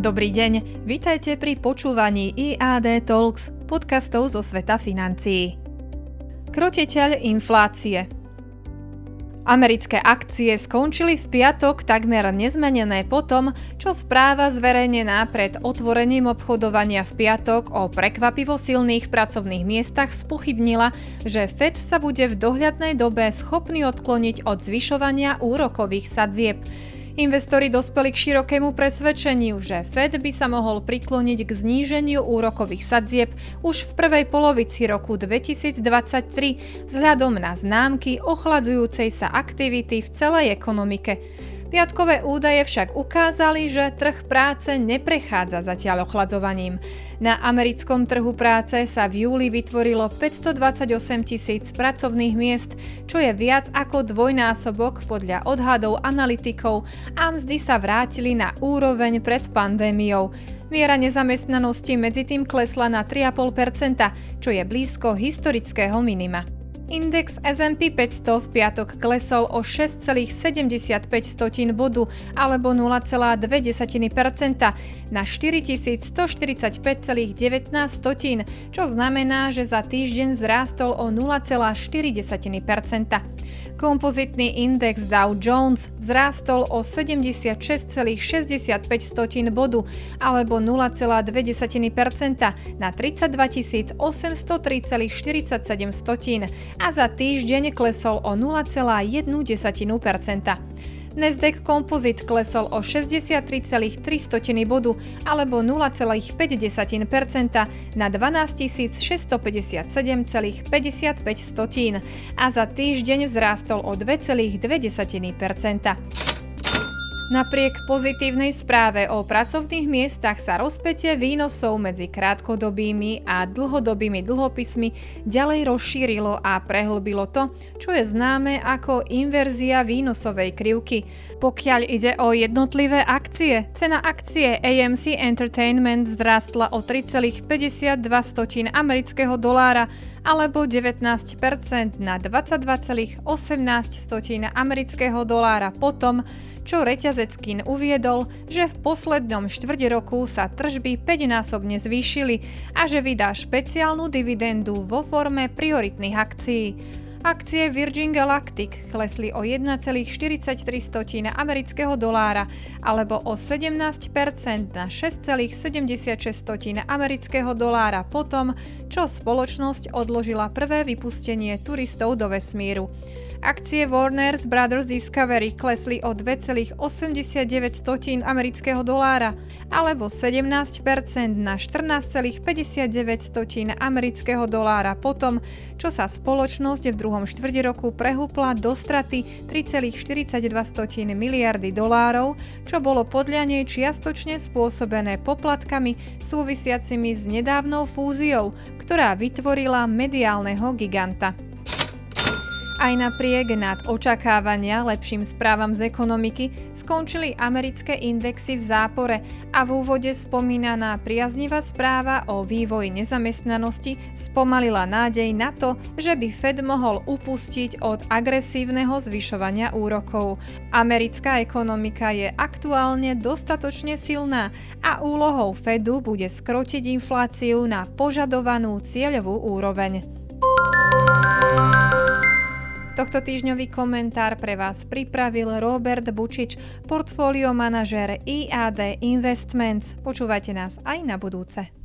Dobrý deň, vitajte pri počúvaní IAD Talks, podcastov zo sveta financií. Krotiteľ inflácie Americké akcie skončili v piatok takmer nezmenené po tom, čo správa zverejnená pred otvorením obchodovania v piatok o prekvapivo silných pracovných miestach spochybnila, že Fed sa bude v dohľadnej dobe schopný odkloniť od zvyšovania úrokových sadzieb. Investori dospeli k širokému presvedčeniu, že Fed by sa mohol prikloniť k zníženiu úrokových sadzieb už v prvej polovici roku 2023 vzhľadom na známky ochladzujúcej sa aktivity v celej ekonomike. Piatkové údaje však ukázali, že trh práce neprechádza zatiaľ ochladzovaním. Na americkom trhu práce sa v júli vytvorilo 528 tisíc pracovných miest, čo je viac ako dvojnásobok podľa odhadov analytikov a mzdy sa vrátili na úroveň pred pandémiou. Miera nezamestnanosti medzi tým klesla na 3,5%, čo je blízko historického minima. Index S&P 500 v piatok klesol o 6,75 bodu alebo 0,2% na 4145,19, čo znamená, že za týždeň vzrástol o 0,4%. Kompozitný index Dow Jones vzrástol o 76,65 bodu alebo 0,2% na 32 803,47 a za týždeň klesol o 0,1%. Nasdaq Composite klesol o 63,3 bodu alebo 0,5% na 12 657,55 a za týždeň vzrástol o 2,2%. Napriek pozitívnej správe o pracovných miestach sa rozpätie výnosov medzi krátkodobými a dlhodobými dlhopismi ďalej rozšírilo a prehlbilo to, čo je známe ako inverzia výnosovej krivky. Pokiaľ ide o jednotlivé akcie, cena akcie AMC Entertainment vzrástla o 3,52 amerického dolára alebo 19% na 22,18 amerického dolára potom, čo reťazec kín uviedol, že v poslednom štvrť roku sa tržby 5-násobne zvýšili a že vydá špeciálnu dividendu vo forme prioritných akcií. Akcie Virgin Galactic klesli o 1,43 amerického dolára alebo o 17% na 6,76 amerického dolára potom, čo spoločnosť odložila prvé vypustenie turistov do vesmíru. Akcie Warner's Brothers Discovery klesli o 2,89 amerického dolára alebo 17% na 14,59 amerického dolára potom, čo sa spoločnosť v druhom štvrde roku prehúpla do straty 3,42 miliardy dolárov, čo bolo podľa nej čiastočne spôsobené poplatkami súvisiacimi s nedávnou fúziou, ktorá vytvorila mediálneho giganta. Aj napriek nad očakávania lepším správam z ekonomiky skončili americké indexy v zápore a v úvode spomínaná priaznivá správa o vývoji nezamestnanosti spomalila nádej na to, že by Fed mohol upustiť od agresívneho zvyšovania úrokov. Americká ekonomika je aktuálne dostatočne silná a úlohou Fedu bude skrotiť infláciu na požadovanú cieľovú úroveň. Tohto týždňový komentár pre vás pripravil Robert Bučič, portfólio manažér IAD Investments. Počúvajte nás aj na budúce.